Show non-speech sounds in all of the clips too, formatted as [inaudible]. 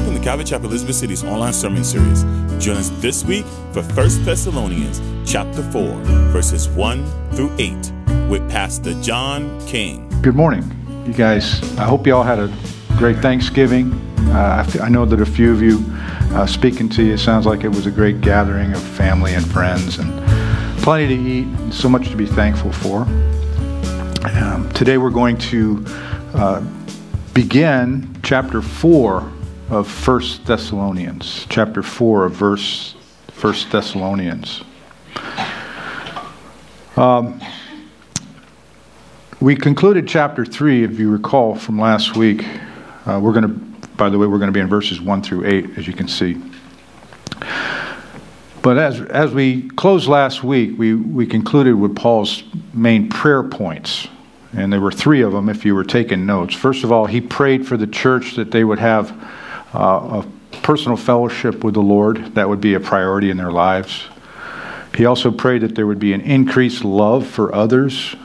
Welcome to Calvary Chapel Elizabeth City's online sermon series. Join us this week for 1 Thessalonians chapter 4, verses 1 through 8 with Pastor John King. Good morning, you guys. I hope you all had a great Thanksgiving. Uh, I know that a few of you uh, speaking to you sounds like it was a great gathering of family and friends and plenty to eat and so much to be thankful for. Um, today we're going to uh, begin chapter 4 of First Thessalonians, chapter 4 of verse First Thessalonians. Um, we concluded chapter 3, if you recall from last week. Uh, we're going to, by the way, we're going to be in verses 1 through 8, as you can see. But as, as we closed last week, we, we concluded with Paul's main prayer points. And there were three of them if you were taking notes. First of all, he prayed for the church that they would have uh, a personal fellowship with the Lord. That would be a priority in their lives. He also prayed that there would be an increased love for others.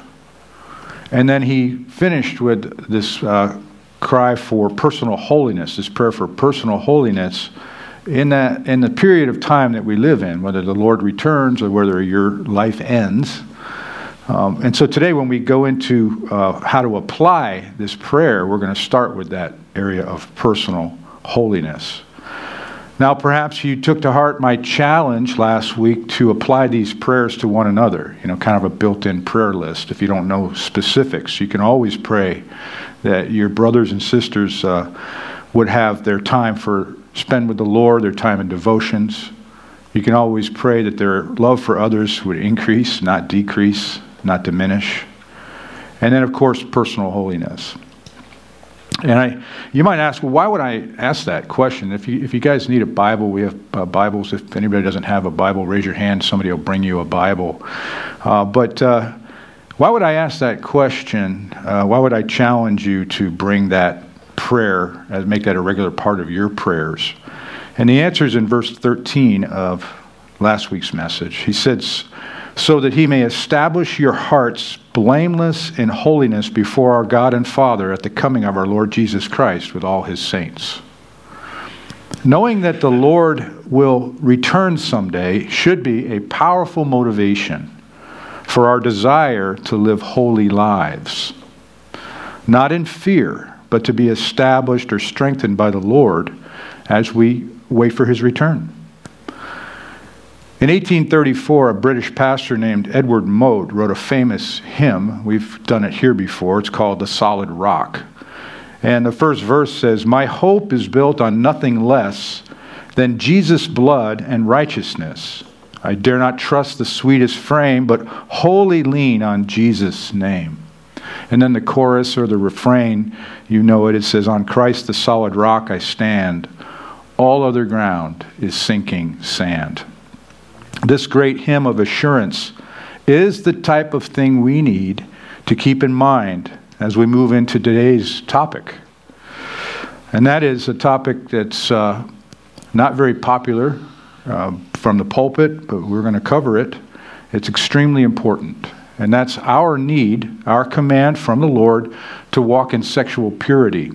And then he finished with this uh, cry for personal holiness, this prayer for personal holiness in that in the period of time that we live in, whether the Lord returns or whether your life ends. Um, and so today, when we go into uh, how to apply this prayer, we're going to start with that area of personal holiness. Now, perhaps you took to heart my challenge last week to apply these prayers to one another, you know, kind of a built in prayer list. If you don't know specifics, you can always pray that your brothers and sisters uh, would have their time for spend with the Lord, their time in devotions. You can always pray that their love for others would increase, not decrease, not diminish. And then, of course, personal holiness. And I, you might ask, well, why would I ask that question? If you, if you guys need a Bible, we have uh, Bibles. If anybody doesn't have a Bible, raise your hand. Somebody will bring you a Bible. Uh, but uh, why would I ask that question? Uh, why would I challenge you to bring that prayer, as make that a regular part of your prayers? And the answer is in verse 13 of last week's message. He says, so that he may establish your hearts blameless in holiness before our God and Father at the coming of our Lord Jesus Christ with all his saints. Knowing that the Lord will return someday should be a powerful motivation for our desire to live holy lives, not in fear, but to be established or strengthened by the Lord as we wait for his return. In 1834, a British pastor named Edward Mote wrote a famous hymn. We've done it here before. It's called The Solid Rock. And the first verse says, My hope is built on nothing less than Jesus' blood and righteousness. I dare not trust the sweetest frame, but wholly lean on Jesus' name. And then the chorus or the refrain, you know it, it says, On Christ the solid rock I stand, all other ground is sinking sand. This great hymn of assurance is the type of thing we need to keep in mind as we move into today's topic. And that is a topic that's uh, not very popular uh, from the pulpit, but we're going to cover it. It's extremely important. And that's our need, our command from the Lord to walk in sexual purity.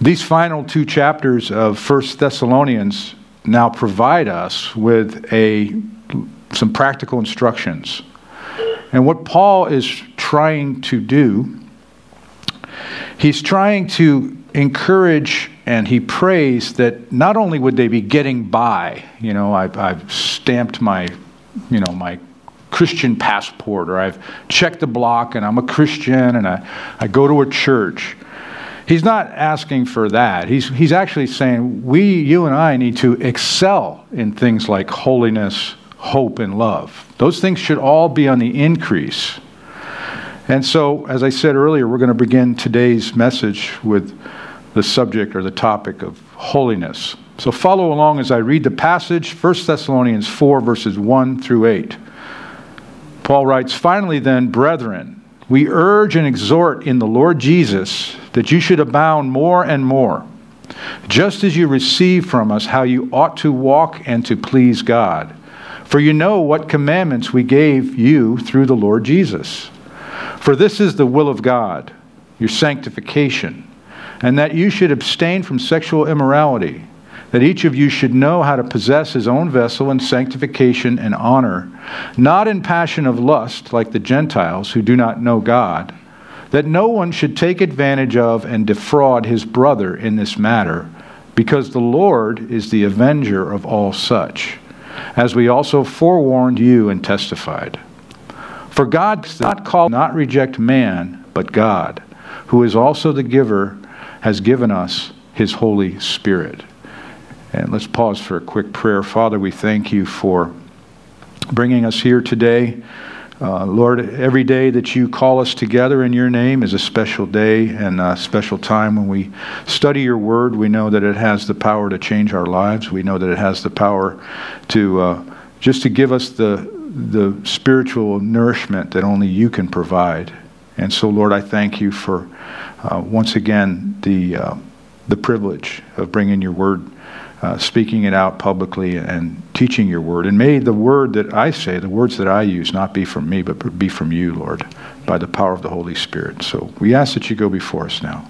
These final two chapters of First Thessalonians now provide us with a, some practical instructions. And what Paul is trying to do, he's trying to encourage and he prays that not only would they be getting by, you know, I've, I've stamped my, you know, my Christian passport, or I've checked the block and I'm a Christian and I, I go to a church. He's not asking for that. He's, he's actually saying we, you and I, need to excel in things like holiness, hope, and love. Those things should all be on the increase. And so, as I said earlier, we're going to begin today's message with the subject or the topic of holiness. So, follow along as I read the passage 1 Thessalonians 4, verses 1 through 8. Paul writes, Finally, then, brethren, we urge and exhort in the Lord Jesus that you should abound more and more, just as you receive from us how you ought to walk and to please God. For you know what commandments we gave you through the Lord Jesus. For this is the will of God, your sanctification, and that you should abstain from sexual immorality, that each of you should know how to possess his own vessel in sanctification and honor, not in passion of lust like the Gentiles who do not know God, that no one should take advantage of and defraud his brother in this matter, because the Lord is the avenger of all such, as we also forewarned you and testified. For God does not call, not reject man, but God, who is also the giver has given us his Holy Spirit. And let's pause for a quick prayer. Father, we thank you for bringing us here today. Uh, Lord, every day that you call us together in your name is a special day and a special time when we study your word. We know that it has the power to change our lives. We know that it has the power to uh, just to give us the the spiritual nourishment that only you can provide. And so, Lord, I thank you for uh, once again the uh, the privilege of bringing your word, uh, speaking it out publicly, and teaching your word. And may the word that I say, the words that I use, not be from me, but be from you, Lord, by the power of the Holy Spirit. So we ask that you go before us now,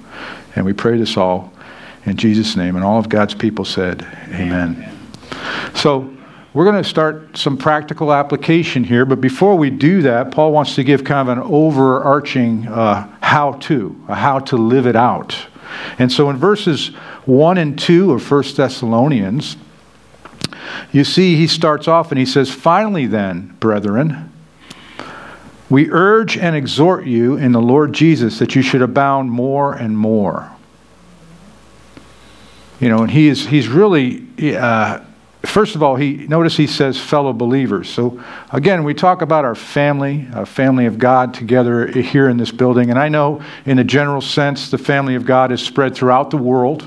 and we pray this all in Jesus' name. And all of God's people said, Amen. Amen. So. We're going to start some practical application here, but before we do that, Paul wants to give kind of an overarching uh, how to, a how to live it out. And so in verses 1 and 2 of 1 Thessalonians, you see he starts off and he says, Finally, then, brethren, we urge and exhort you in the Lord Jesus that you should abound more and more. You know, and he is, he's really. Uh, First of all, he notice he says fellow believers. So again, we talk about our family, a family of God together here in this building. And I know in a general sense the family of God is spread throughout the world.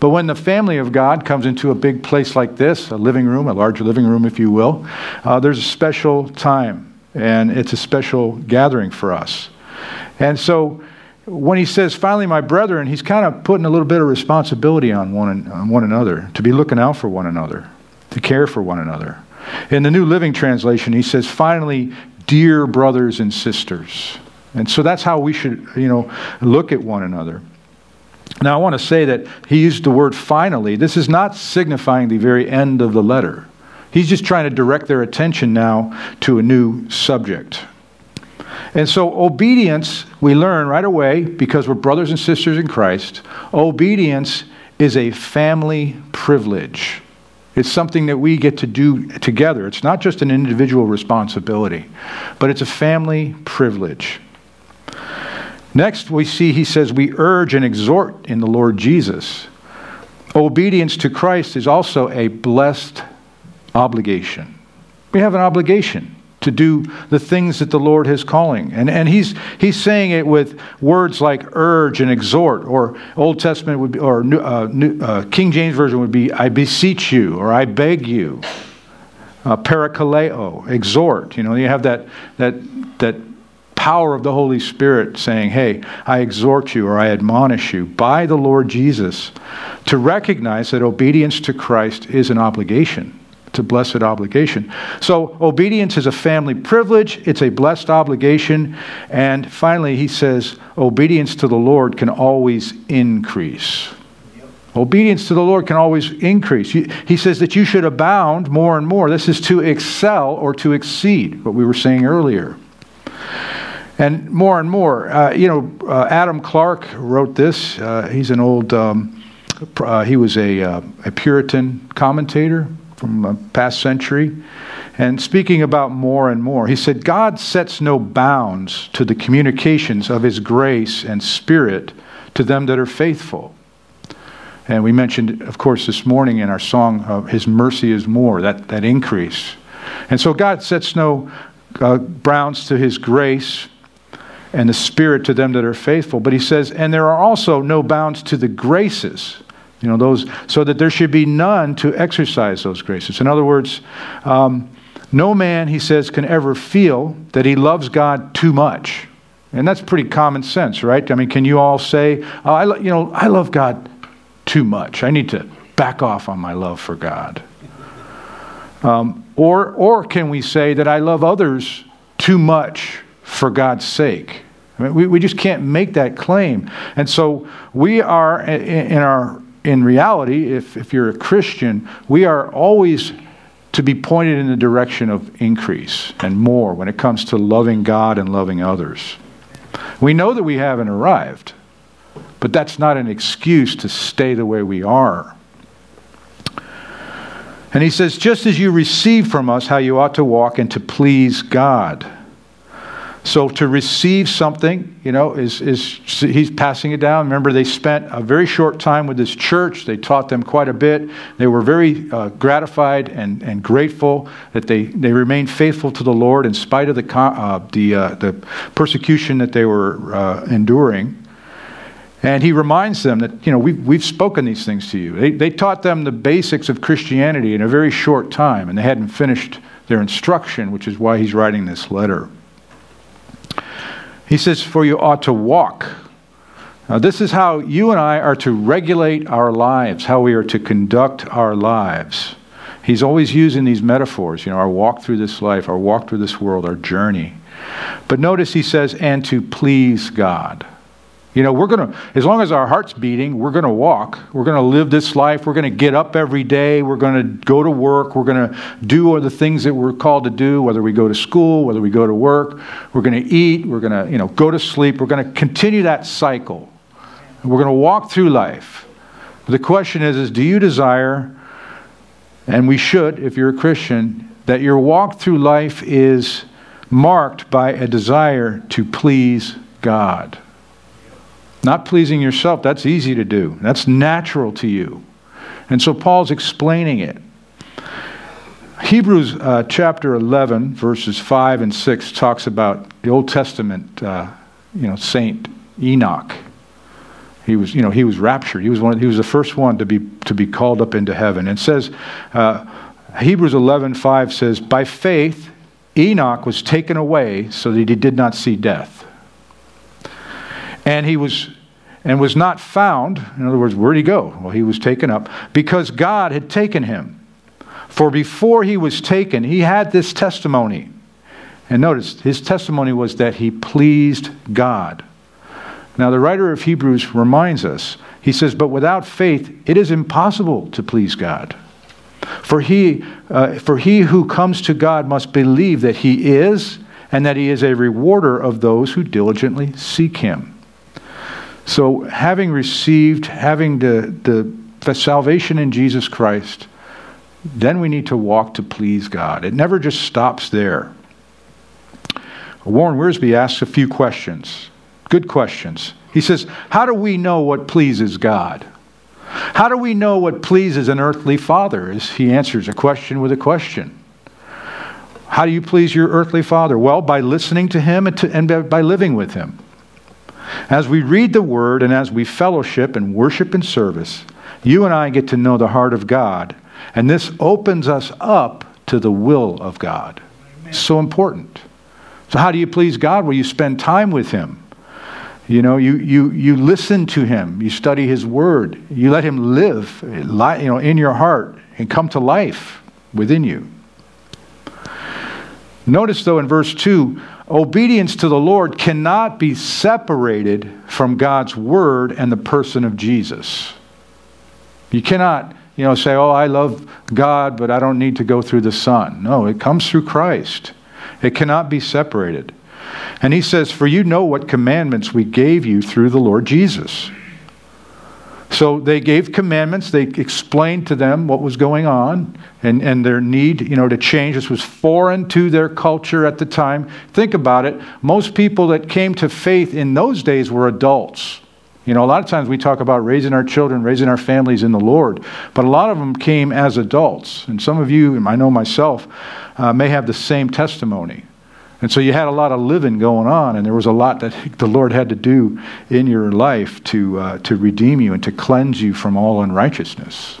But when the family of God comes into a big place like this, a living room, a large living room, if you will, uh, there's a special time. And it's a special gathering for us. And so when he says, finally, my brethren, he's kind of putting a little bit of responsibility on one, on one another, to be looking out for one another to care for one another. In the New Living Translation, he says, finally, dear brothers and sisters. And so that's how we should, you know, look at one another. Now, I want to say that he used the word finally. This is not signifying the very end of the letter. He's just trying to direct their attention now to a new subject. And so, obedience, we learn right away, because we're brothers and sisters in Christ, obedience is a family privilege. It's something that we get to do together. It's not just an individual responsibility, but it's a family privilege. Next, we see he says, We urge and exhort in the Lord Jesus. Obedience to Christ is also a blessed obligation. We have an obligation to do the things that the Lord is calling. And, and he's, he's saying it with words like urge and exhort, or Old Testament would be, or uh, New, uh, King James Version would be, I beseech you, or I beg you. Uh, parakaleo, exhort. You know, you have that, that, that power of the Holy Spirit saying, Hey, I exhort you or I admonish you by the Lord Jesus to recognize that obedience to Christ is an obligation to blessed obligation. So, obedience is a family privilege, it's a blessed obligation. And finally, he says, obedience to the Lord can always increase. Obedience to the Lord can always increase. He says that you should abound more and more. This is to excel or to exceed, what we were saying earlier. And more and more. Uh, you know, uh, Adam Clarke wrote this. Uh, he's an old, um, uh, he was a, uh, a Puritan commentator, from past century. And speaking about more and more, he said, God sets no bounds to the communications of his grace and spirit to them that are faithful. And we mentioned, of course, this morning in our song, uh, His mercy is more, that, that increase. And so God sets no uh, bounds to His grace and the Spirit to them that are faithful. But He says, and there are also no bounds to the graces you know, those, so that there should be none to exercise those graces. In other words, um, no man, he says, can ever feel that he loves God too much. And that's pretty common sense, right? I mean, can you all say, oh, I, you know, I love God too much. I need to back off on my love for God. Um, or, or can we say that I love others too much for God's sake? I mean, we, we just can't make that claim. And so we are, in, in our in reality, if, if you're a Christian, we are always to be pointed in the direction of increase and more when it comes to loving God and loving others. We know that we haven't arrived, but that's not an excuse to stay the way we are. And he says, just as you receive from us how you ought to walk and to please God. So to receive something, you know, is, is he's passing it down. Remember, they spent a very short time with this church. They taught them quite a bit. They were very uh, gratified and, and grateful that they, they remained faithful to the Lord in spite of the, uh, the, uh, the persecution that they were uh, enduring. And he reminds them that, you know, we've, we've spoken these things to you. They, they taught them the basics of Christianity in a very short time, and they hadn't finished their instruction, which is why he's writing this letter. He says, For you ought to walk. Now, this is how you and I are to regulate our lives, how we are to conduct our lives. He's always using these metaphors, you know, our walk through this life, our walk through this world, our journey. But notice he says, and to please God. You know, we're going to, as long as our heart's beating, we're going to walk. We're going to live this life. We're going to get up every day. We're going to go to work. We're going to do all the things that we're called to do, whether we go to school, whether we go to work. We're going to eat. We're going to, you know, go to sleep. We're going to continue that cycle. We're going to walk through life. The question is, is do you desire, and we should, if you're a Christian, that your walk through life is marked by a desire to please God? Not pleasing yourself, that's easy to do. That's natural to you. And so Paul's explaining it. Hebrews uh, chapter 11, verses 5 and 6 talks about the Old Testament, uh, you know, Saint Enoch. He was, you know, he was raptured. He was one. He was the first one to be to be called up into heaven. And says, uh, Hebrews 11, 5 says, by faith, Enoch was taken away so that he did not see death. And he was and was not found. In other words, where'd he go? Well, he was taken up because God had taken him. For before he was taken, he had this testimony. And notice, his testimony was that he pleased God. Now, the writer of Hebrews reminds us, he says, But without faith, it is impossible to please God. For he, uh, for he who comes to God must believe that he is, and that he is a rewarder of those who diligently seek him. So, having received, having the, the, the salvation in Jesus Christ, then we need to walk to please God. It never just stops there. Warren Wiersbe asks a few questions. Good questions. He says, How do we know what pleases God? How do we know what pleases an earthly father? As he answers a question with a question. How do you please your earthly father? Well, by listening to him and, to, and by living with him. As we read the Word and as we fellowship and worship and service, you and I get to know the heart of God. And this opens us up to the will of God. Amen. So important. So, how do you please God? Well, you spend time with Him. You know, you, you, you listen to Him, you study His Word, you let Him live you know, in your heart and come to life within you. Notice, though, in verse 2, obedience to the Lord cannot be separated from God's word and the person of Jesus. You cannot, you know, say, "Oh, I love God, but I don't need to go through the Son." No, it comes through Christ. It cannot be separated. And he says, "For you know what commandments we gave you through the Lord Jesus." So they gave commandments. They explained to them what was going on and, and their need, you know, to change. This was foreign to their culture at the time. Think about it. Most people that came to faith in those days were adults. You know, a lot of times we talk about raising our children, raising our families in the Lord, but a lot of them came as adults. And some of you, and I know myself, uh, may have the same testimony. And so you had a lot of living going on, and there was a lot that [laughs] the Lord had to do in your life to, uh, to redeem you and to cleanse you from all unrighteousness.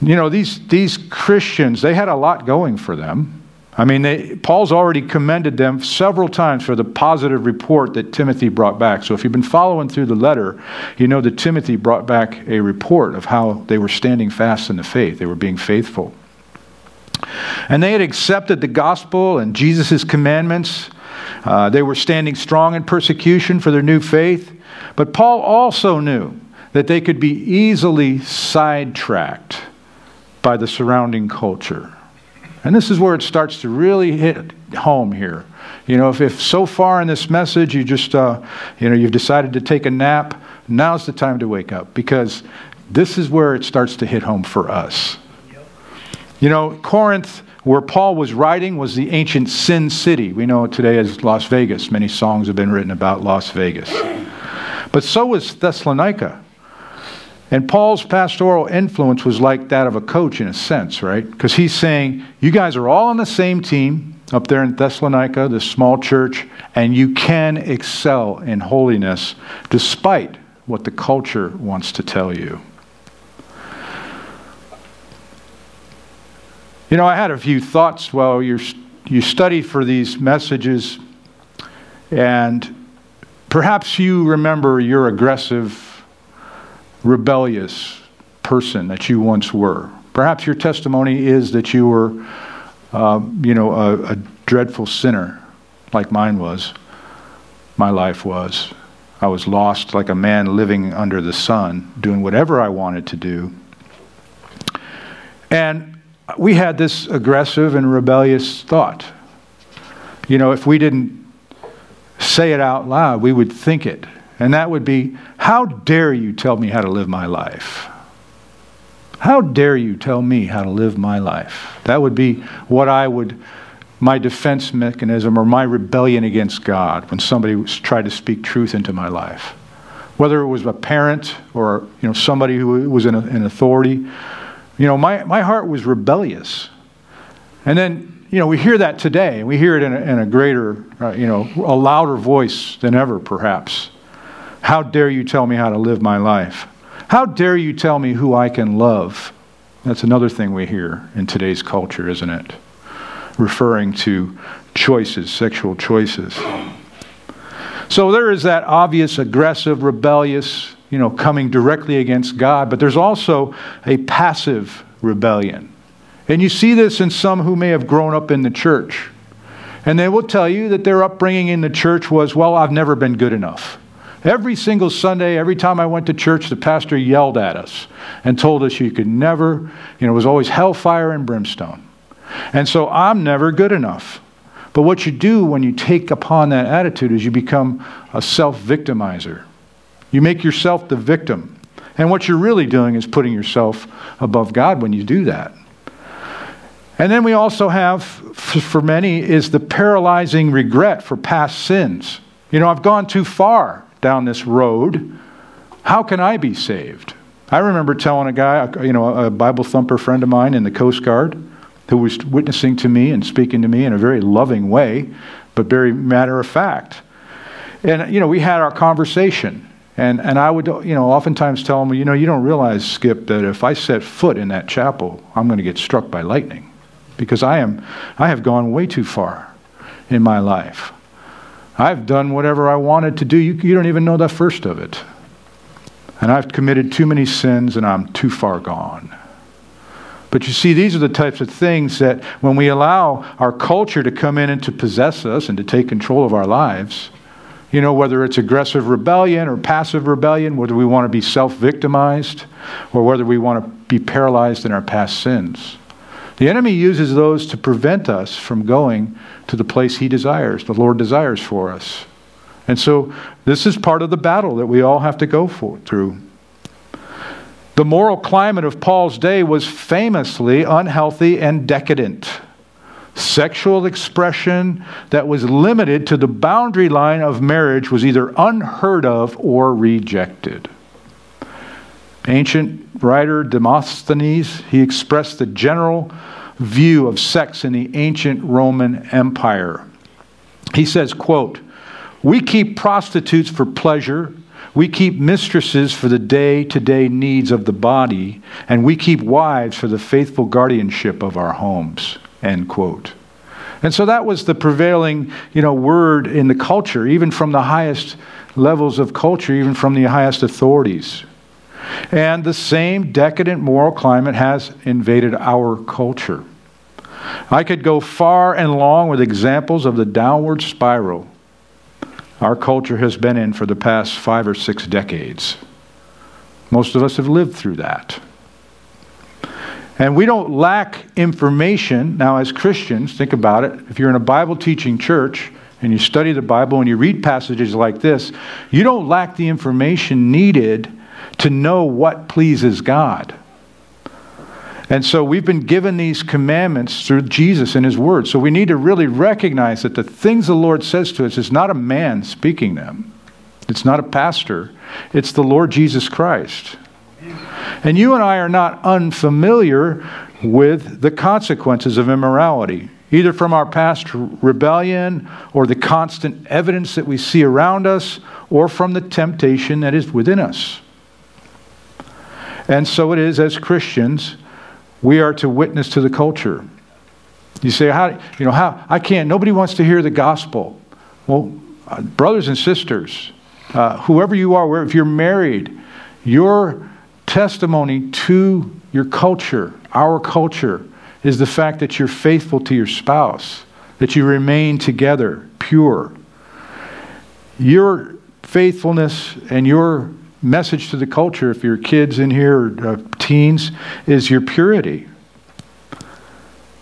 You know, these, these Christians, they had a lot going for them. I mean, they, Paul's already commended them several times for the positive report that Timothy brought back. So if you've been following through the letter, you know that Timothy brought back a report of how they were standing fast in the faith, they were being faithful. And they had accepted the gospel and Jesus' commandments. Uh, they were standing strong in persecution for their new faith. But Paul also knew that they could be easily sidetracked by the surrounding culture. And this is where it starts to really hit home here. You know, if, if so far in this message you just, uh, you know, you've decided to take a nap, now's the time to wake up because this is where it starts to hit home for us. You know, Corinth, where Paul was writing, was the ancient sin city. We know it today as Las Vegas. Many songs have been written about Las Vegas. But so was Thessalonica. And Paul's pastoral influence was like that of a coach in a sense, right? Because he's saying, you guys are all on the same team up there in Thessalonica, this small church, and you can excel in holiness despite what the culture wants to tell you. You know, I had a few thoughts while you you study for these messages, and perhaps you remember your aggressive, rebellious person that you once were. Perhaps your testimony is that you were, uh, you know, a, a dreadful sinner, like mine was. My life was. I was lost like a man living under the sun, doing whatever I wanted to do. And we had this aggressive and rebellious thought. You know, if we didn't say it out loud, we would think it. And that would be, How dare you tell me how to live my life? How dare you tell me how to live my life? That would be what I would, my defense mechanism or my rebellion against God when somebody tried to speak truth into my life. Whether it was a parent or you know, somebody who was in, a, in authority you know, my, my heart was rebellious. And then, you know, we hear that today, we hear it in a, in a greater, uh, you know, a louder voice than ever, perhaps. How dare you tell me how to live my life? How dare you tell me who I can love? That's another thing we hear in today's culture, isn't it? Referring to choices, sexual choices. So there is that obvious, aggressive, rebellious, you know, coming directly against God, but there's also a passive rebellion. And you see this in some who may have grown up in the church. And they will tell you that their upbringing in the church was, well, I've never been good enough. Every single Sunday, every time I went to church, the pastor yelled at us and told us you could never, you know, it was always hellfire and brimstone. And so I'm never good enough. But what you do when you take upon that attitude is you become a self victimizer. You make yourself the victim. And what you're really doing is putting yourself above God when you do that. And then we also have, for many, is the paralyzing regret for past sins. You know, I've gone too far down this road. How can I be saved? I remember telling a guy, you know, a Bible thumper friend of mine in the Coast Guard, who was witnessing to me and speaking to me in a very loving way, but very matter of fact. And, you know, we had our conversation. And, and I would, you know, oftentimes tell them, you know, you don't realize, Skip, that if I set foot in that chapel, I'm going to get struck by lightning. Because I am, I have gone way too far in my life. I've done whatever I wanted to do. You, you don't even know the first of it. And I've committed too many sins and I'm too far gone. But you see, these are the types of things that when we allow our culture to come in and to possess us and to take control of our lives, you know, whether it's aggressive rebellion or passive rebellion, whether we want to be self victimized or whether we want to be paralyzed in our past sins. The enemy uses those to prevent us from going to the place he desires, the Lord desires for us. And so this is part of the battle that we all have to go for, through. The moral climate of Paul's day was famously unhealthy and decadent sexual expression that was limited to the boundary line of marriage was either unheard of or rejected. Ancient writer Demosthenes, he expressed the general view of sex in the ancient Roman Empire. He says, quote, "We keep prostitutes for pleasure, we keep mistresses for the day-to-day needs of the body, and we keep wives for the faithful guardianship of our homes." End quote. And so that was the prevailing, you know, word in the culture, even from the highest levels of culture, even from the highest authorities. And the same decadent moral climate has invaded our culture. I could go far and long with examples of the downward spiral our culture has been in for the past five or six decades. Most of us have lived through that. And we don't lack information. Now, as Christians, think about it. If you're in a Bible teaching church and you study the Bible and you read passages like this, you don't lack the information needed to know what pleases God. And so we've been given these commandments through Jesus and His Word. So we need to really recognize that the things the Lord says to us is not a man speaking them, it's not a pastor, it's the Lord Jesus Christ. And you and I are not unfamiliar with the consequences of immorality, either from our past rebellion or the constant evidence that we see around us or from the temptation that is within us. And so it is as Christians we are to witness to the culture. You say, how, you know, how, I can't, nobody wants to hear the gospel. Well, uh, brothers and sisters, uh, whoever you are, if you're married, your testimony to your culture, our culture, is the fact that you're faithful to your spouse, that you remain together, pure. Your faithfulness and your message to the culture, if your kids in here, or, uh, teens, is your purity.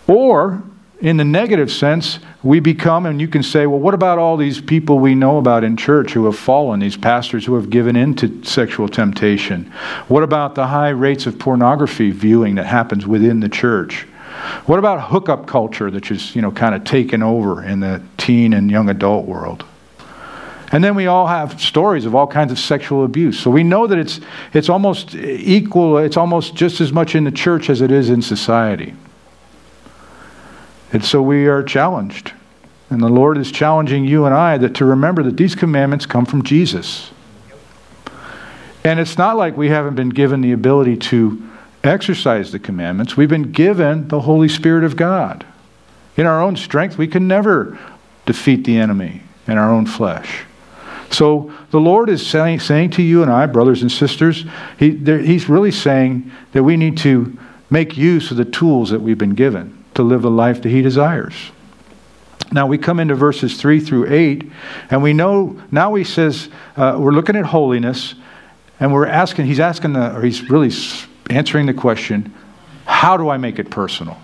Or, in the negative sense, we become, and you can say, well, what about all these people we know about in church who have fallen, these pastors who have given in to sexual temptation? What about the high rates of pornography viewing that happens within the church? What about hookup culture that is, you know, kind of taken over in the teen and young adult world? And then we all have stories of all kinds of sexual abuse. So we know that it's, it's almost equal, it's almost just as much in the church as it is in society. And so we are challenged. And the Lord is challenging you and I that to remember that these commandments come from Jesus. And it's not like we haven't been given the ability to exercise the commandments. We've been given the Holy Spirit of God. In our own strength, we can never defeat the enemy in our own flesh. So the Lord is saying, saying to you and I, brothers and sisters, he, He's really saying that we need to make use of the tools that we've been given to live the life that He desires. Now we come into verses 3 through 8, and we know, now He says, uh, we're looking at holiness, and we're asking, He's asking, the, or He's really answering the question, how do I make it personal?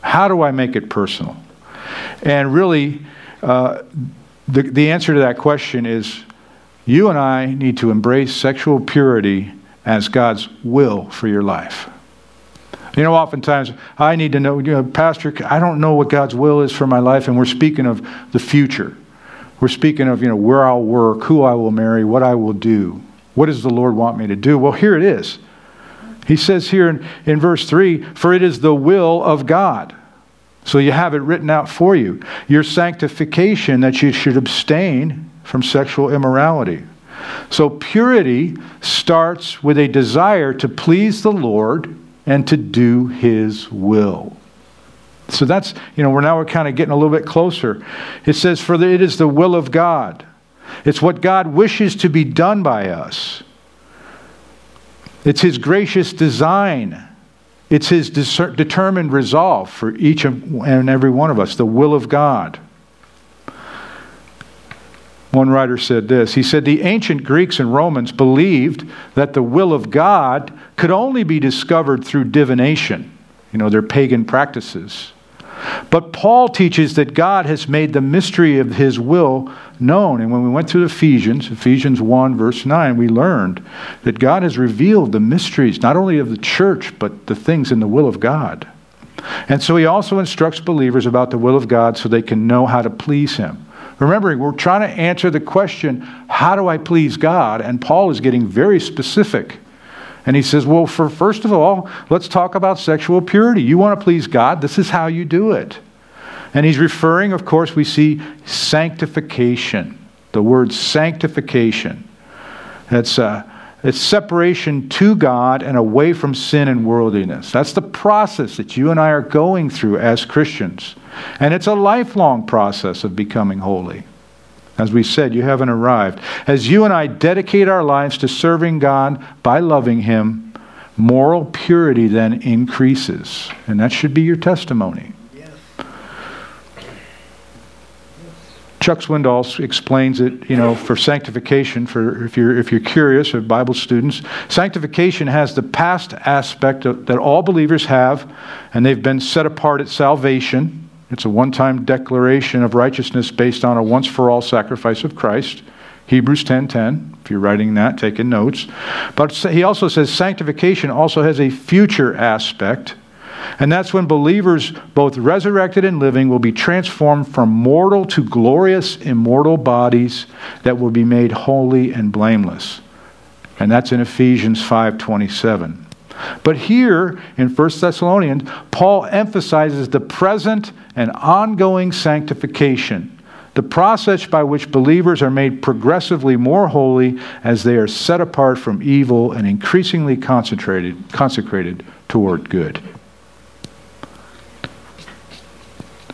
How do I make it personal? And really, uh, the, the answer to that question is you and I need to embrace sexual purity as God's will for your life. You know, oftentimes I need to know, you know, Pastor, I don't know what God's will is for my life, and we're speaking of the future. We're speaking of, you know, where I'll work, who I will marry, what I will do. What does the Lord want me to do? Well, here it is. He says here in, in verse 3 For it is the will of God so you have it written out for you. Your sanctification, that you should abstain from sexual immorality. So purity starts with a desire to please the Lord and to do His will. So that's, you know, we're now we're kind of getting a little bit closer. It says, For it is the will of God. It's what God wishes to be done by us. It's His gracious design it's his determined resolve for each and every one of us, the will of God. One writer said this He said, The ancient Greeks and Romans believed that the will of God could only be discovered through divination, you know, their pagan practices. But Paul teaches that God has made the mystery of his will known. And when we went through Ephesians, Ephesians 1, verse 9, we learned that God has revealed the mysteries, not only of the church, but the things in the will of God. And so he also instructs believers about the will of God so they can know how to please him. Remembering, we're trying to answer the question, how do I please God? And Paul is getting very specific. And he says, Well, for first of all, let's talk about sexual purity. You want to please God, this is how you do it. And he's referring, of course, we see sanctification. The word sanctification. It's, uh, it's separation to God and away from sin and worldliness. That's the process that you and I are going through as Christians. And it's a lifelong process of becoming holy. As we said, you haven't arrived. As you and I dedicate our lives to serving God by loving Him, moral purity then increases. And that should be your testimony. Chuck Swindoll explains it, you know, for sanctification, for if you're, if you're curious, or Bible students, sanctification has the past aspect of, that all believers have, and they've been set apart at salvation it's a one-time declaration of righteousness based on a once-for-all sacrifice of Christ. Hebrews 10:10. If you're writing that, taking notes. But he also says sanctification also has a future aspect and that's when believers, both resurrected and living, will be transformed from mortal to glorious immortal bodies that will be made holy and blameless. And that's in Ephesians 5:27. But here in 1 Thessalonians, Paul emphasizes the present and ongoing sanctification, the process by which believers are made progressively more holy as they are set apart from evil and increasingly concentrated, consecrated toward good.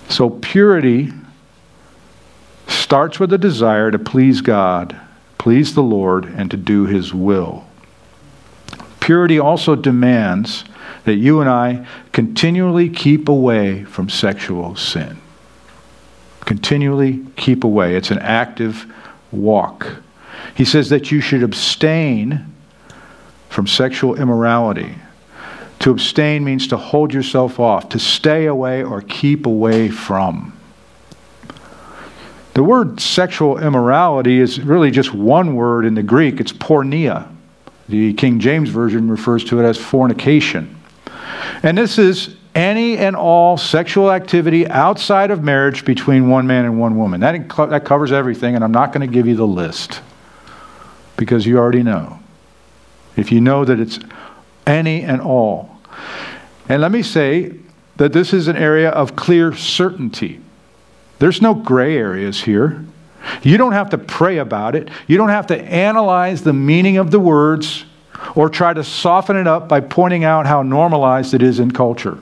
So purity starts with a desire to please God, please the Lord, and to do His will. Purity also demands that you and I continually keep away from sexual sin. Continually keep away. It's an active walk. He says that you should abstain from sexual immorality. To abstain means to hold yourself off, to stay away or keep away from. The word sexual immorality is really just one word in the Greek. It's porneia. The King James Version refers to it as fornication. And this is any and all sexual activity outside of marriage between one man and one woman. That, that covers everything, and I'm not going to give you the list because you already know. If you know that it's any and all. And let me say that this is an area of clear certainty. There's no gray areas here. You don't have to pray about it. You don't have to analyze the meaning of the words or try to soften it up by pointing out how normalized it is in culture.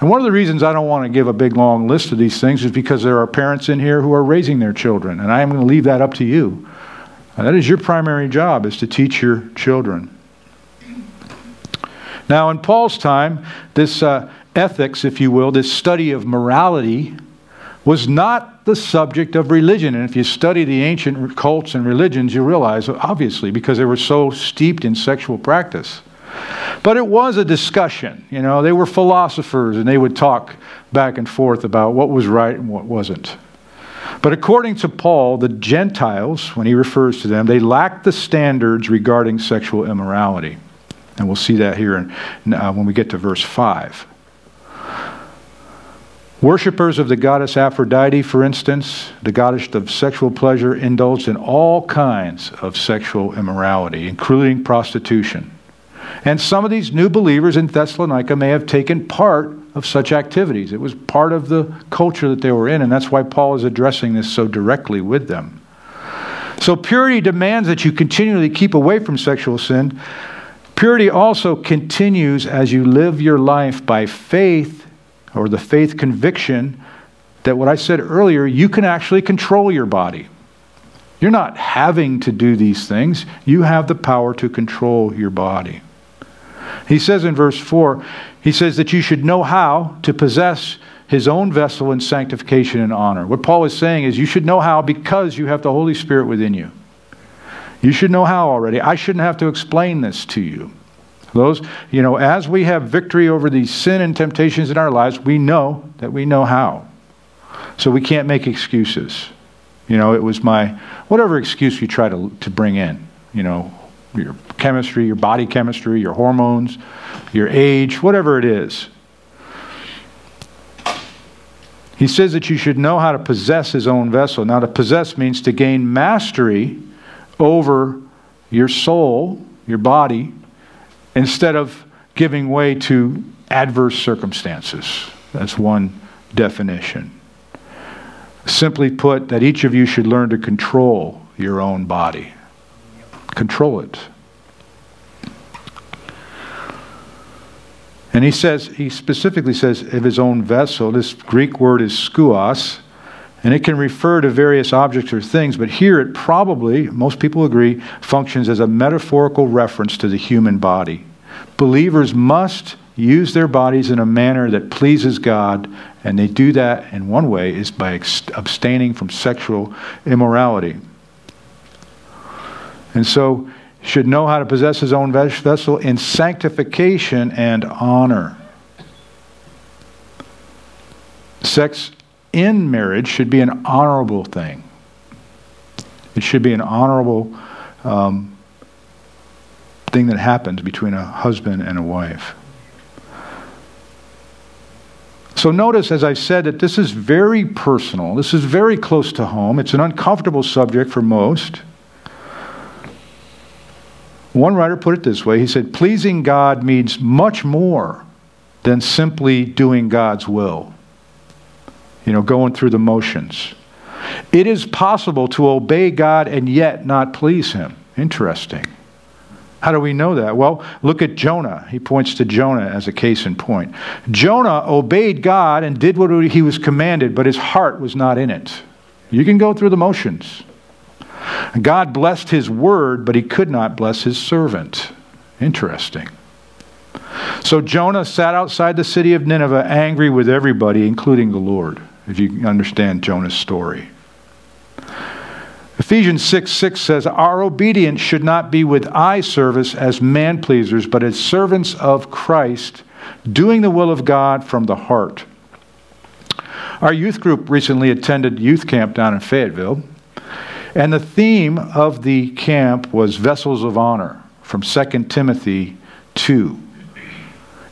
And one of the reasons I don't want to give a big long list of these things is because there are parents in here who are raising their children, and I am going to leave that up to you. That is your primary job is to teach your children. Now, in Paul's time, this uh, ethics, if you will, this study of morality, was not the subject of religion. And if you study the ancient cults and religions, you realize, obviously, because they were so steeped in sexual practice. But it was a discussion. You know, they were philosophers and they would talk back and forth about what was right and what wasn't. But according to Paul, the Gentiles, when he refers to them, they lacked the standards regarding sexual immorality. And we'll see that here in, uh, when we get to verse 5. Worshippers of the goddess Aphrodite, for instance, the goddess of sexual pleasure, indulged in all kinds of sexual immorality, including prostitution. And some of these new believers in Thessalonica may have taken part of such activities. It was part of the culture that they were in, and that's why Paul is addressing this so directly with them. So, purity demands that you continually keep away from sexual sin, Purity also continues as you live your life by faith or the faith conviction that what I said earlier, you can actually control your body. You're not having to do these things, you have the power to control your body. He says in verse 4, he says that you should know how to possess his own vessel in sanctification and honor. What Paul is saying is you should know how because you have the Holy Spirit within you. You should know how already. I shouldn't have to explain this to you. Those, you know, as we have victory over these sin and temptations in our lives, we know that we know how. So we can't make excuses. You know, it was my, whatever excuse you try to, to bring in, you know, your chemistry, your body chemistry, your hormones, your age, whatever it is. He says that you should know how to possess his own vessel. Now, to possess means to gain mastery over your soul, your body, instead of giving way to adverse circumstances. That's one definition. Simply put, that each of you should learn to control your own body. Control it. And he says, he specifically says of his own vessel, this Greek word is skeuos, and it can refer to various objects or things, but here it probably, most people agree, functions as a metaphorical reference to the human body. Believers must use their bodies in a manner that pleases God And they do that in one way is by abstaining from sexual immorality. And so should know how to possess his own vessel in sanctification and honor. Sex in marriage should be an honorable thing. It should be an honorable um, thing that happens between a husband and a wife. So notice, as I said, that this is very personal. This is very close to home. It's an uncomfortable subject for most. One writer put it this way he said, Pleasing God means much more than simply doing God's will, you know, going through the motions. It is possible to obey God and yet not please Him. Interesting. How do we know that? Well, look at Jonah. He points to Jonah as a case in point. Jonah obeyed God and did what he was commanded, but his heart was not in it. You can go through the motions. God blessed his word, but he could not bless his servant. Interesting. So Jonah sat outside the city of Nineveh angry with everybody, including the Lord, if you understand Jonah's story. Ephesians 6 6 says, Our obedience should not be with eye service as man pleasers, but as servants of Christ, doing the will of God from the heart. Our youth group recently attended youth camp down in Fayetteville. And the theme of the camp was vessels of honor from 2 Timothy 2.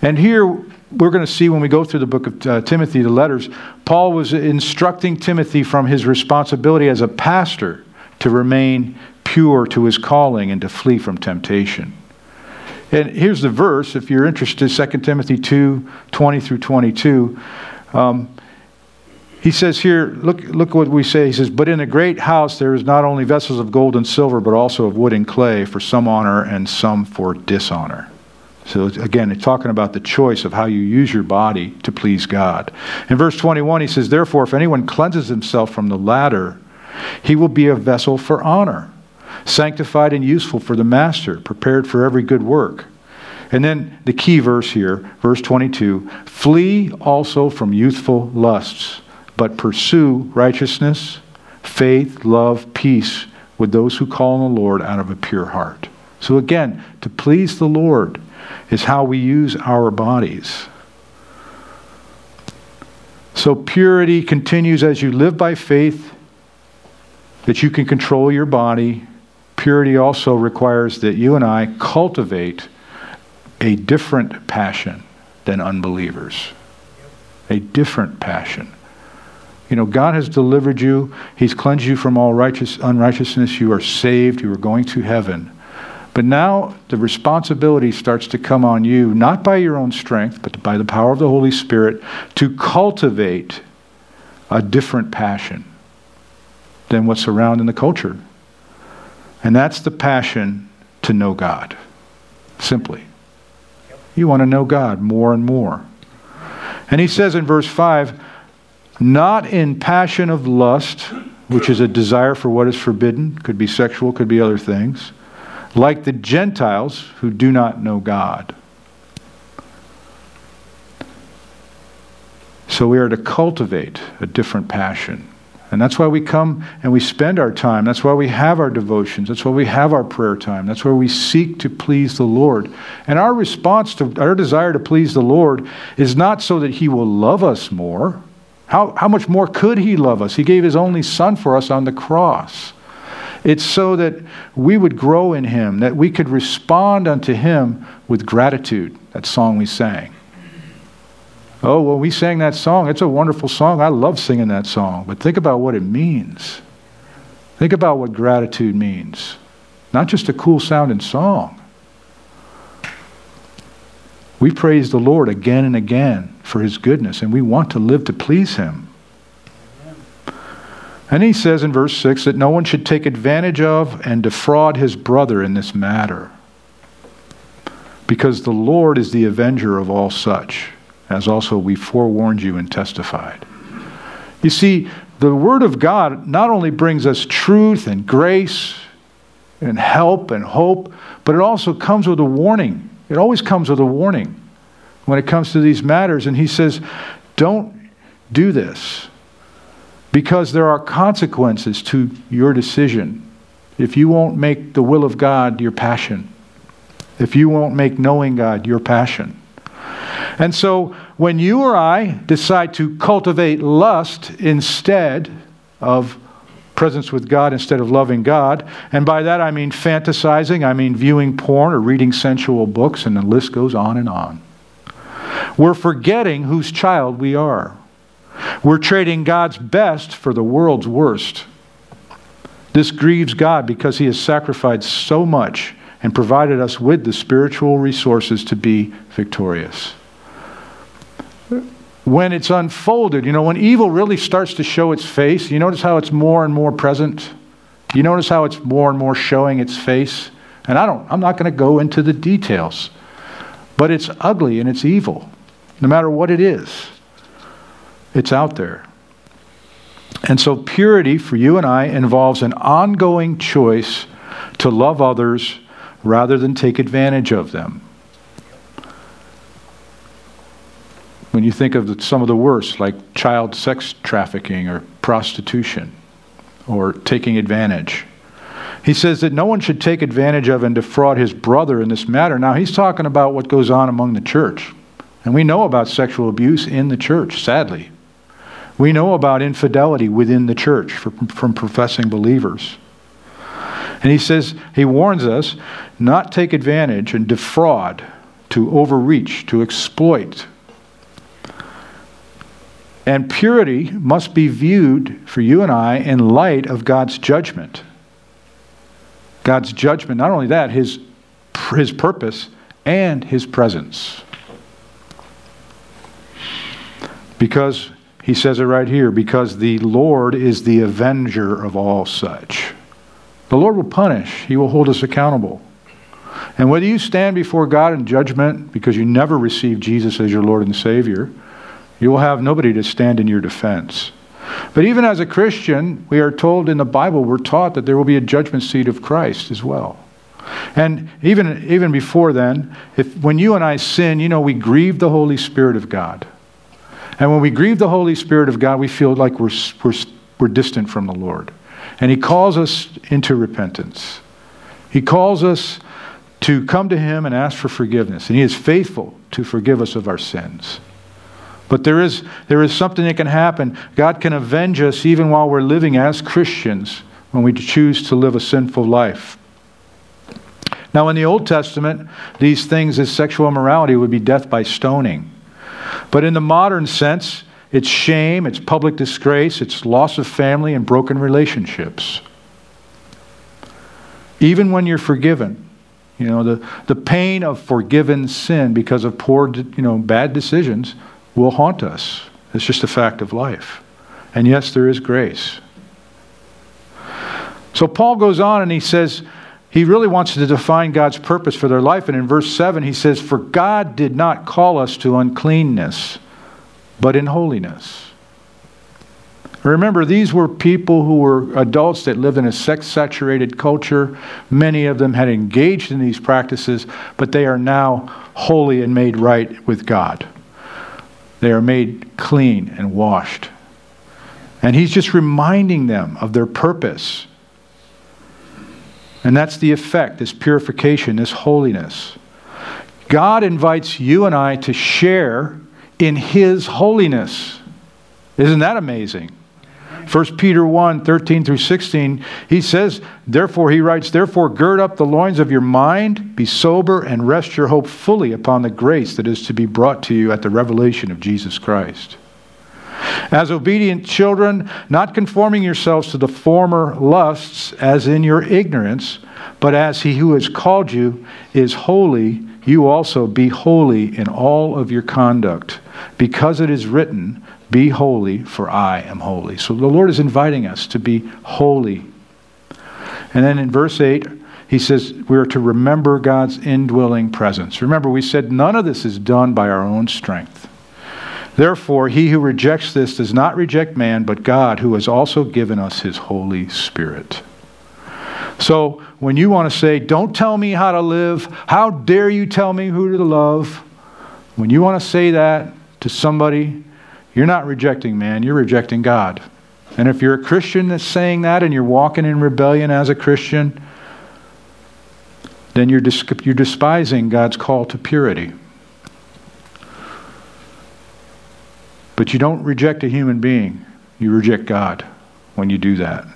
And here we're going to see when we go through the book of uh, Timothy, the letters, Paul was instructing Timothy from his responsibility as a pastor to remain pure to his calling and to flee from temptation. And here's the verse, if you're interested 2 Timothy 2 20 through 22. Um, he says here, look, look what we say. He says, But in a great house there is not only vessels of gold and silver, but also of wood and clay, for some honor and some for dishonor. So again, it's talking about the choice of how you use your body to please God. In verse 21, he says, Therefore, if anyone cleanses himself from the latter, he will be a vessel for honor, sanctified and useful for the master, prepared for every good work. And then the key verse here, verse 22 Flee also from youthful lusts but pursue righteousness, faith, love, peace with those who call on the Lord out of a pure heart. So again, to please the Lord is how we use our bodies. So purity continues as you live by faith, that you can control your body. Purity also requires that you and I cultivate a different passion than unbelievers. A different passion. You know, God has delivered you. He's cleansed you from all righteous, unrighteousness. You are saved. You are going to heaven. But now the responsibility starts to come on you, not by your own strength, but by the power of the Holy Spirit, to cultivate a different passion than what's around in the culture. And that's the passion to know God. Simply. You want to know God more and more. And he says in verse 5 not in passion of lust, which is a desire for what is forbidden, could be sexual, could be other things, like the Gentiles who do not know God. So we are to cultivate a different passion. And that's why we come and we spend our time. That's why we have our devotions. That's why we have our prayer time. That's where we seek to please the Lord. And our response to our desire to please the Lord is not so that He will love us more. How, how much more could He love us? He gave His only Son for us on the cross. It's so that we would grow in Him, that we could respond unto Him with gratitude. That song we sang. Oh, well, we sang that song. It's a wonderful song. I love singing that song. But think about what it means. Think about what gratitude means. Not just a cool sounding song. We praise the Lord again and again for his goodness, and we want to live to please him. And he says in verse 6 that no one should take advantage of and defraud his brother in this matter, because the Lord is the avenger of all such, as also we forewarned you and testified. You see, the Word of God not only brings us truth and grace and help and hope, but it also comes with a warning it always comes with a warning when it comes to these matters. And he says, don't, do this because there are consequences to your decision. If you won't make the will of God your passion, if you won't make knowing God your passion. And so when you or I decide to cultivate lust instead of presence with God instead of loving God, and by that I mean fantasizing, I mean viewing porn or reading sensual books, and the list goes on and on. We're forgetting whose child we are. We're trading God's best for the world's worst. This grieves God because He has sacrificed so much and provided us with the spiritual resources to be victorious. When it's unfolded, you know, when evil really starts to show its face, you notice how it's more and more present? You notice how it's more and more showing its face? And I don't I'm not going to go into the details. But it's ugly and it's evil. No matter what it is. It's out there. And so purity for you and I involves an ongoing choice to love others rather than take advantage of them. When you think of some of the worst, like child sex trafficking or prostitution or taking advantage, he says that no one should take advantage of and defraud his brother in this matter. Now, he's talking about what goes on among the church. And we know about sexual abuse in the church, sadly. We know about infidelity within the church from, from professing believers. And he says, he warns us not take advantage and defraud, to overreach, to exploit. And purity must be viewed for you and I in light of God's judgment. God's judgment, not only that, his, his purpose and his presence. Because he says it right here because the Lord is the avenger of all such. The Lord will punish, He will hold us accountable. And whether you stand before God in judgment because you never received Jesus as your Lord and Savior, you will have nobody to stand in your defense. But even as a Christian, we are told in the Bible, we're taught that there will be a judgment seat of Christ as well. And even, even before then, if, when you and I sin, you know, we grieve the Holy Spirit of God. And when we grieve the Holy Spirit of God, we feel like we're, we're, we're distant from the Lord. And He calls us into repentance. He calls us to come to Him and ask for forgiveness. And He is faithful to forgive us of our sins. But there is, there is something that can happen. God can avenge us even while we're living as Christians when we choose to live a sinful life. Now, in the Old Testament, these things as sexual immorality would be death by stoning. But in the modern sense, it's shame, it's public disgrace, it's loss of family and broken relationships. Even when you're forgiven, you know, the, the pain of forgiven sin because of poor, you know, bad decisions will haunt us. It's just a fact of life. And yes, there is grace. So Paul goes on and he says, he really wants to define God's purpose for their life. And in verse 7, he says, For God did not call us to uncleanness, but in holiness. Remember, these were people who were adults that lived in a sex saturated culture. Many of them had engaged in these practices, but they are now holy and made right with God. They are made clean and washed. And he's just reminding them of their purpose and that's the effect, this purification, this holiness. God invites you and I to share in His holiness. Isn't that amazing? 1 Peter 1 13 through 16, he says, Therefore, he writes, Therefore, gird up the loins of your mind, be sober, and rest your hope fully upon the grace that is to be brought to you at the revelation of Jesus Christ. As obedient children, not conforming yourselves to the former lusts as in your ignorance, but as he who has called you is holy, you also be holy in all of your conduct, because it is written, Be holy, for I am holy. So the Lord is inviting us to be holy. And then in verse 8, he says we are to remember God's indwelling presence. Remember, we said none of this is done by our own strength. Therefore, he who rejects this does not reject man, but God, who has also given us his Holy Spirit. So, when you want to say, Don't tell me how to live, how dare you tell me who to love, when you want to say that to somebody, you're not rejecting man, you're rejecting God. And if you're a Christian that's saying that and you're walking in rebellion as a Christian, then you're, you're despising God's call to purity. But you don't reject a human being, you reject God when you do that.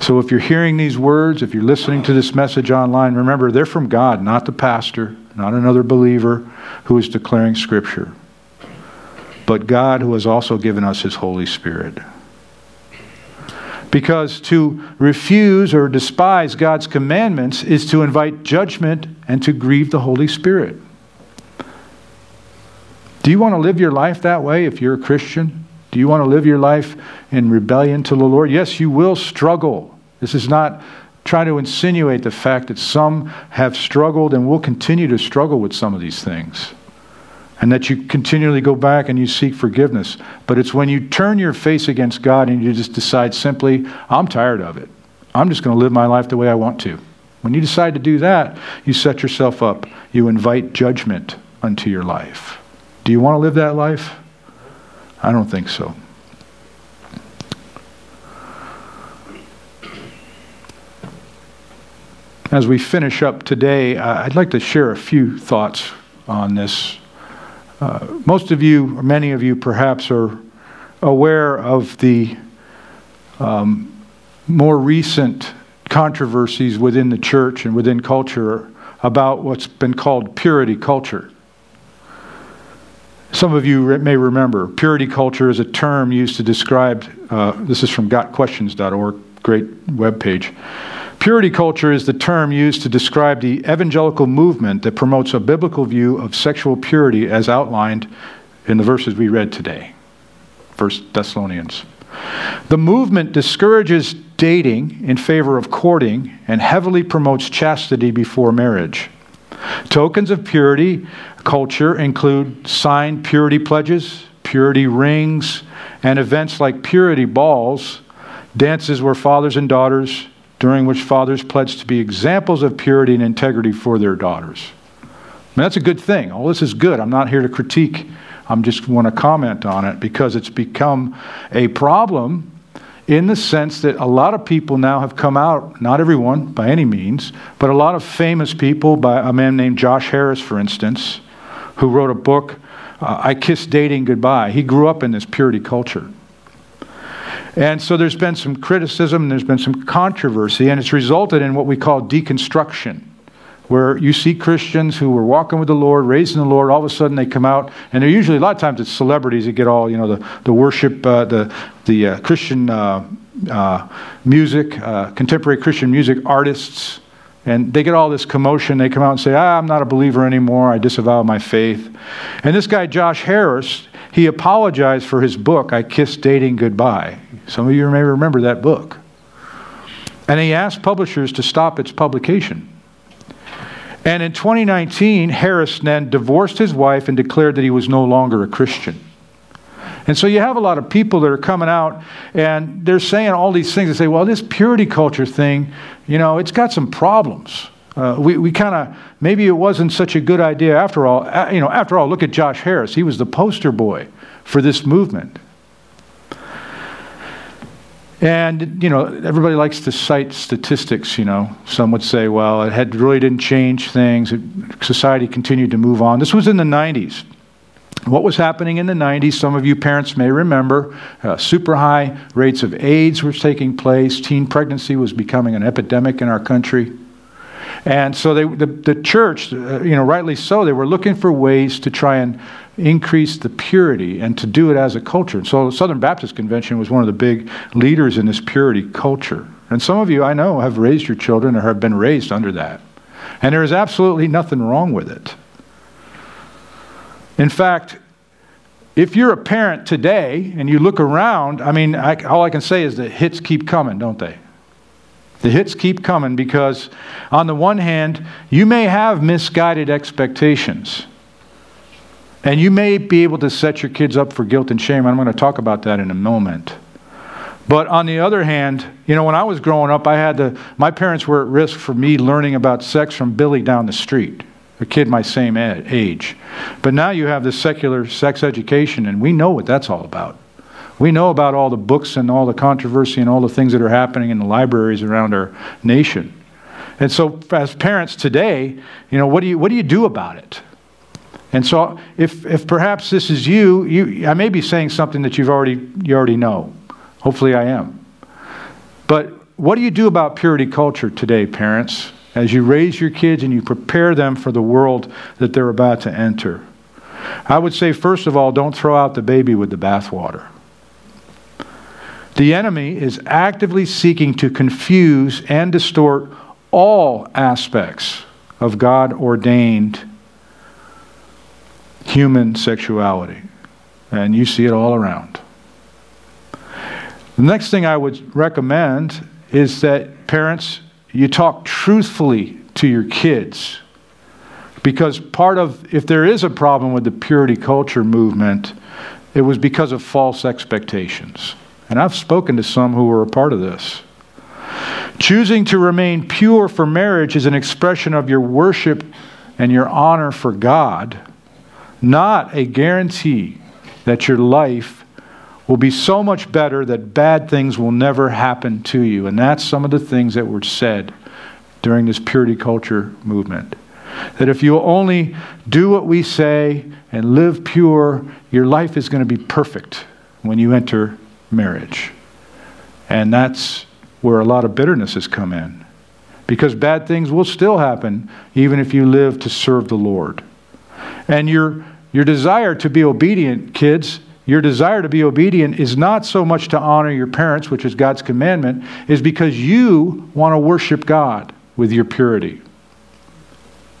So if you're hearing these words, if you're listening to this message online, remember they're from God, not the pastor, not another believer who is declaring Scripture, but God who has also given us His Holy Spirit. Because to refuse or despise God's commandments is to invite judgment and to grieve the Holy Spirit. Do you want to live your life that way if you're a Christian? Do you want to live your life in rebellion to the Lord? Yes, you will struggle. This is not trying to insinuate the fact that some have struggled and will continue to struggle with some of these things. And that you continually go back and you seek forgiveness. But it's when you turn your face against God and you just decide simply, I'm tired of it. I'm just going to live my life the way I want to. When you decide to do that, you set yourself up. You invite judgment unto your life. Do you want to live that life? I don't think so. As we finish up today, I'd like to share a few thoughts on this. Uh, most of you, or many of you perhaps, are aware of the um, more recent controversies within the church and within culture about what's been called purity culture. Some of you may remember purity culture is a term used to describe, uh, this is from gotquestions.org, great webpage. Purity culture is the term used to describe the evangelical movement that promotes a biblical view of sexual purity as outlined in the verses we read today. First Thessalonians. The movement discourages dating in favor of courting and heavily promotes chastity before marriage. Tokens of purity culture include signed purity pledges, purity rings, and events like purity balls, dances where fathers and daughters, during which fathers pledge to be examples of purity and integrity for their daughters. I mean, that's a good thing. All this is good. I'm not here to critique. I'm just want to comment on it because it's become a problem in the sense that a lot of people now have come out, not everyone by any means, but a lot of famous people, by a man named Josh Harris, for instance, who wrote a book, uh, I Kissed Dating Goodbye. He grew up in this purity culture. And so there's been some criticism, there's been some controversy, and it's resulted in what we call deconstruction, where you see Christians who were walking with the Lord, raising the Lord, all of a sudden they come out, and they're usually, a lot of times it's celebrities that get all, you know, the, the worship, uh, the, the uh, Christian uh, uh music, uh, contemporary Christian music artists, and they get all this commotion. They come out and say, ah, I'm not a believer anymore. I disavow my faith. And this guy, Josh Harris, he apologized for his book, I Kissed Dating Goodbye. Some of you may remember that book. And he asked publishers to stop its publication. And in 2019, Harris then divorced his wife and declared that he was no longer a Christian. And so you have a lot of people that are coming out and they're saying all these things. They say, well, this purity culture thing, you know, it's got some problems. Uh, we we kind of, maybe it wasn't such a good idea after all. Uh, you know, after all, look at Josh Harris. He was the poster boy for this movement. And, you know, everybody likes to cite statistics, you know. Some would say, well, it had really didn't change things. It, society continued to move on. This was in the 90s. What was happening in the 90s, some of you parents may remember, uh, super high rates of AIDS were taking place. Teen pregnancy was becoming an epidemic in our country. And so they, the, the church, uh, you know, rightly so, they were looking for ways to try and increase the purity and to do it as a culture. So the Southern Baptist Convention was one of the big leaders in this purity culture. And some of you I know have raised your children or have been raised under that. And there is absolutely nothing wrong with it. In fact, if you're a parent today and you look around, I mean, I, all I can say is the hits keep coming, don't they? The hits keep coming because, on the one hand, you may have misguided expectations. And you may be able to set your kids up for guilt and shame. I'm going to talk about that in a moment. But on the other hand, you know, when I was growing up, I had to, my parents were at risk for me learning about sex from Billy down the street. a kid my same age. But now you have this secular sex education, and we know what that's all about. We know about all the books and all the controversy and all the things that are happening in the libraries around our nation. And so, as parents today, you know, what do you, what do, you do about it? And so, if, if perhaps this is you, you, I may be saying something that you've already, you already know. Hopefully, I am. But what do you do about purity culture today, parents, as you raise your kids and you prepare them for the world that they're about to enter? I would say, first of all, don't throw out the baby with the bathwater. The enemy is actively seeking to confuse and distort all aspects of God ordained human sexuality. And you see it all around. The next thing I would recommend is that parents, you talk truthfully to your kids. Because part of, if there is a problem with the purity culture movement, it was because of false expectations. And I've spoken to some who were a part of this. Choosing to remain pure for marriage is an expression of your worship and your honor for God, not a guarantee that your life will be so much better that bad things will never happen to you. And that's some of the things that were said during this purity culture movement. That if you only do what we say and live pure, your life is going to be perfect when you enter marriage. And that's where a lot of bitterness has come in. Because bad things will still happen even if you live to serve the Lord. And your, your desire to be obedient, kids, your desire to be obedient is not so much to honor your parents, which is God's commandment, is because you want to worship God with your purity.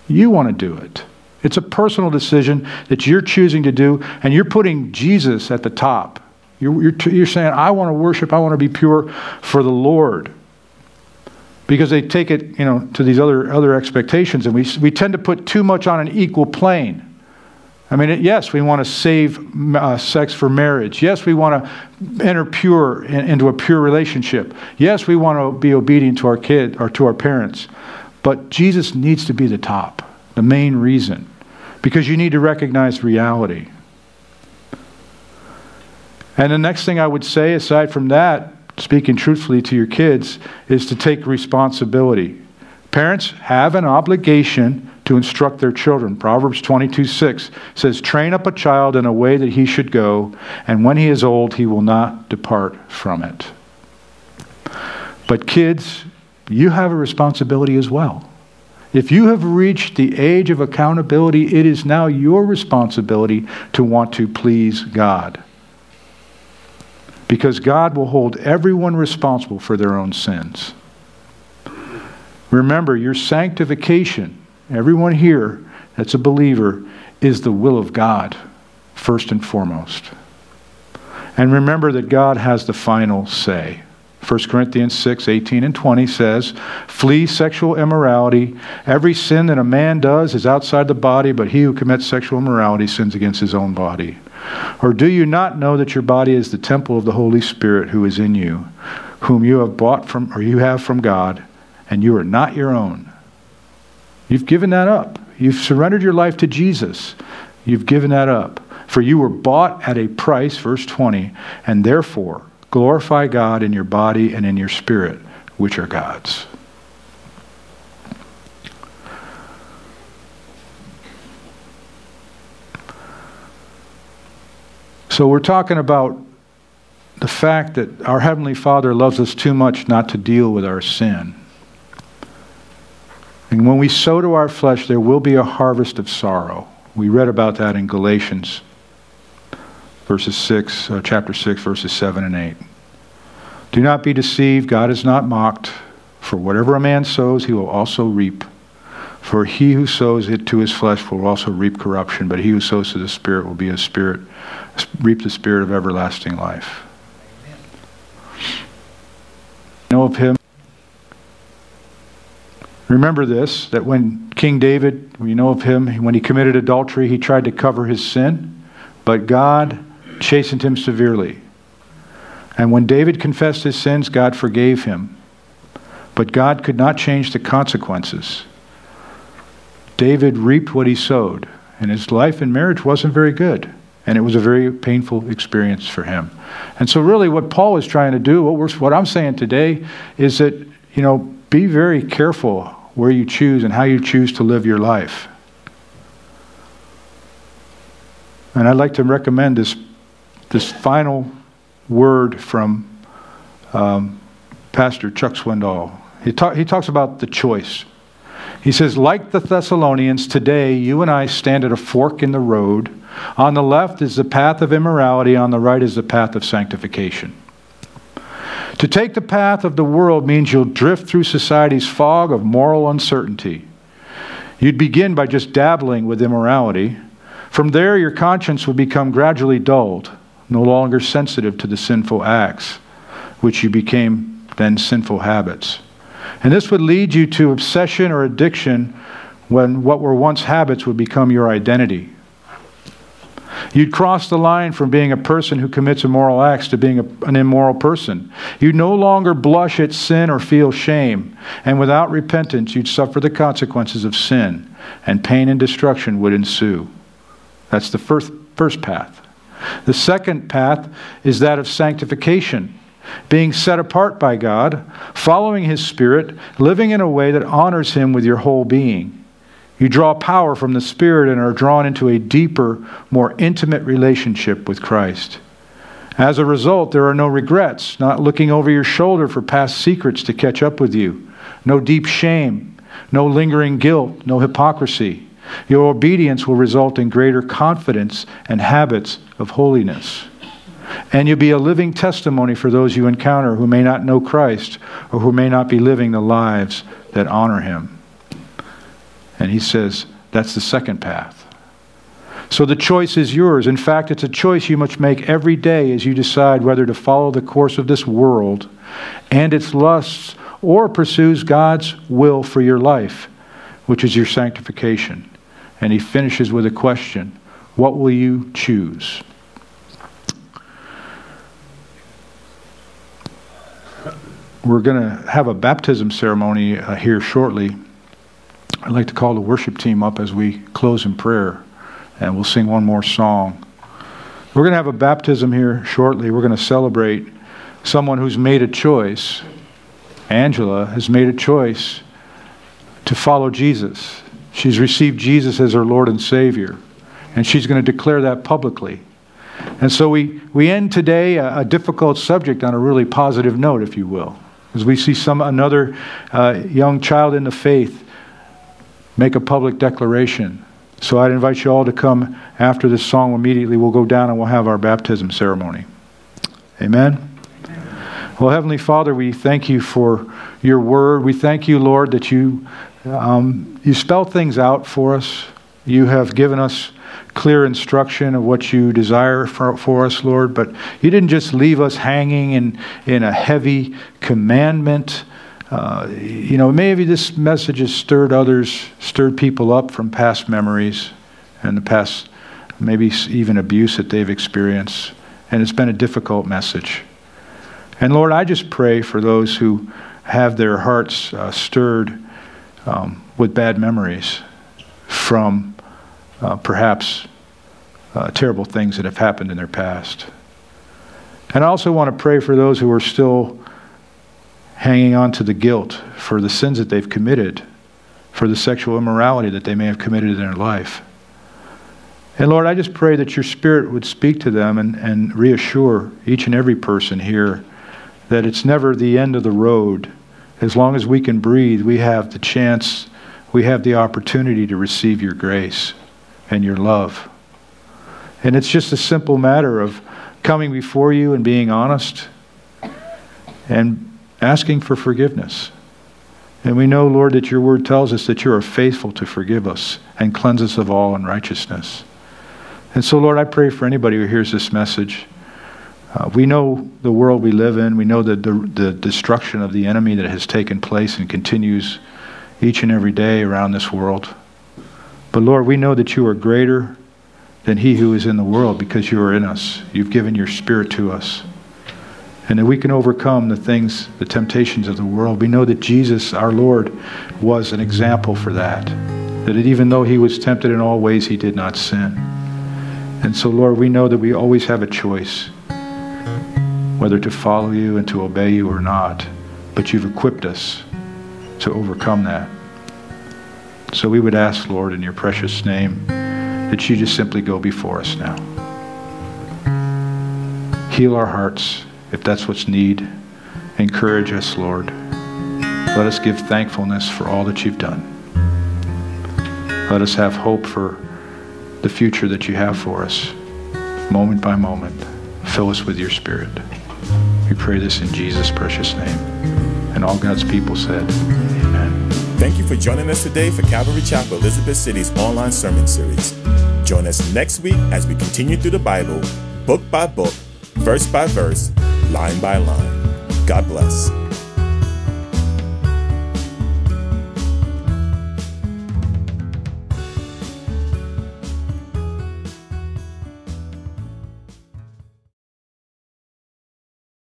You want to do it. It's a personal decision that you're choosing to do, and you're putting Jesus at the top. You're, you're, you're saying, I want to worship, I want to be pure for the Lord. Because they take it, you know, to these other, other expectations, and we, we tend to put too much on an equal plane. I mean, yes, we want to save uh, sex for marriage. Yes, we want to enter pure in, into a pure relationship. Yes, we want to be obedient to our kid or to our parents. But Jesus needs to be the top, the main reason, because you need to recognize reality. And the next thing I would say, aside from that, speaking truthfully to your kids, is to take responsibility. Parents have an obligation to instruct their children. Proverbs 22 6 says, Train up a child in a way that he should go, and when he is old, he will not depart from it. But kids, you have a responsibility as well. If you have reached the age of accountability, it is now your responsibility to want to please God because God will hold everyone responsible for their own sins. Remember, your sanctification, everyone here that's a believer, is the will of God, first and foremost. And remember that God has the final say. 1 Corinthians 6 18 and 20 says, Flee sexual immorality. Every sin that a man does is outside the body, but he who commits sexual immorality sins against his own body. Or do you not know that your body is the temple of the Holy Spirit who is in you, whom you have bought from, or you have from God, and you are not your own? You've given that up. You've surrendered your life to Jesus. You've given that up. For you were bought at a price, verse 20, and therefore glorify God in your body and in your spirit, which are God's. So we're talking about the fact that our Heavenly Father loves us too much not to deal with our sin. And when we sow to our flesh, there will be a harvest of sorrow. We read about that in Galatians verses 6, uh, chapter 6, verses 7 and 8. Do not be deceived, God is not mocked. For whatever a man sows, he will also reap. For he who sows it to his flesh will also reap corruption, but he who sows to the Spirit will be a spirit reap the spirit of everlasting life. Know of him. Remember this that when King David, we know of him, when he committed adultery, he tried to cover his sin, but God chastened him severely. And when David confessed his sins, God forgave him. But God could not change the consequences. David reaped what he sowed, and his life and marriage wasn't very good. And it was a very painful experience for him. And so, really, what Paul is trying to do, what, we're, what I'm saying today, is that, you know, be very careful where you choose and how you choose to live your life. And I'd like to recommend this, this final word from um, Pastor Chuck Swindoll. He, ta- he talks about the choice. He says, like the Thessalonians, today you and I stand at a fork in the road. On the left is the path of immorality, on the right is the path of sanctification. To take the path of the world means you'll drift through society's fog of moral uncertainty. You'd begin by just dabbling with immorality. From there, your conscience would become gradually dulled, no longer sensitive to the sinful acts, which you became then sinful habits. And this would lead you to obsession or addiction when what were once habits would become your identity. You'd cross the line from being a person who commits immoral acts to being a, an immoral person. You'd no longer blush at sin or feel shame. And without repentance, you'd suffer the consequences of sin, and pain and destruction would ensue. That's the first, first path. The second path is that of sanctification being set apart by God, following His Spirit, living in a way that honors Him with your whole being. You draw power from the Spirit and are drawn into a deeper, more intimate relationship with Christ. As a result, there are no regrets, not looking over your shoulder for past secrets to catch up with you, no deep shame, no lingering guilt, no hypocrisy. Your obedience will result in greater confidence and habits of holiness. And you'll be a living testimony for those you encounter who may not know Christ or who may not be living the lives that honor Him. And he says that's the second path. So the choice is yours. In fact, it's a choice you must make every day as you decide whether to follow the course of this world and its lusts or pursues God's will for your life, which is your sanctification. And he finishes with a question What will you choose? We're going to have a baptism ceremony uh, here shortly. I'd like to call the worship team up as we close in prayer, and we'll sing one more song. We're going to have a baptism here shortly. We're going to celebrate someone who's made a choice. Angela has made a choice to follow Jesus. She's received Jesus as her Lord and Savior, and she's going to declare that publicly. And so we, we end today a, a difficult subject on a really positive note, if you will. As we see some another uh, young child in the faith make a public declaration. So I'd invite you all to come after this song immediately. We'll go down and we'll have our baptism ceremony. Amen. Well, Heavenly Father, we thank you for your word. We thank you, Lord, that you um, you spell things out for us. You have given us clear instruction of what you desire for, for us, Lord, but you didn't just leave us hanging in, in a heavy commandment. Uh, you know, maybe this message has stirred others, stirred people up from past memories and the past, maybe even abuse that they've experienced. And it's been a difficult message. And Lord, I just pray for those who have their hearts uh, stirred um, with bad memories from uh, perhaps uh, terrible things that have happened in their past. And I also want to pray for those who are still hanging on to the guilt for the sins that they've committed, for the sexual immorality that they may have committed in their life. And Lord, I just pray that your Spirit would speak to them and, and reassure each and every person here that it's never the end of the road. As long as we can breathe, we have the chance, we have the opportunity to receive your grace and your love. And it's just a simple matter of coming before you and being honest and asking for forgiveness. And we know, Lord, that your word tells us that you are faithful to forgive us and cleanse us of all unrighteousness. And so, Lord, I pray for anybody who hears this message. Uh, we know the world we live in. We know the, the, the destruction of the enemy that has taken place and continues each and every day around this world. But Lord, we know that you are greater than he who is in the world because you are in us. You've given your spirit to us. And that we can overcome the things, the temptations of the world. We know that Jesus, our Lord, was an example for that. That even though he was tempted in all ways, he did not sin. And so, Lord, we know that we always have a choice whether to follow you and to obey you or not. But you've equipped us to overcome that. So we would ask, Lord, in your precious name, that you just simply go before us now. Heal our hearts if that's what's need. Encourage us, Lord. Let us give thankfulness for all that you've done. Let us have hope for the future that you have for us, moment by moment. Fill us with your spirit. We pray this in Jesus' precious name. And all God's people said. Thank you for joining us today for Calvary Chapel Elizabeth City's online sermon series. Join us next week as we continue through the Bible, book by book, verse by verse, line by line. God bless.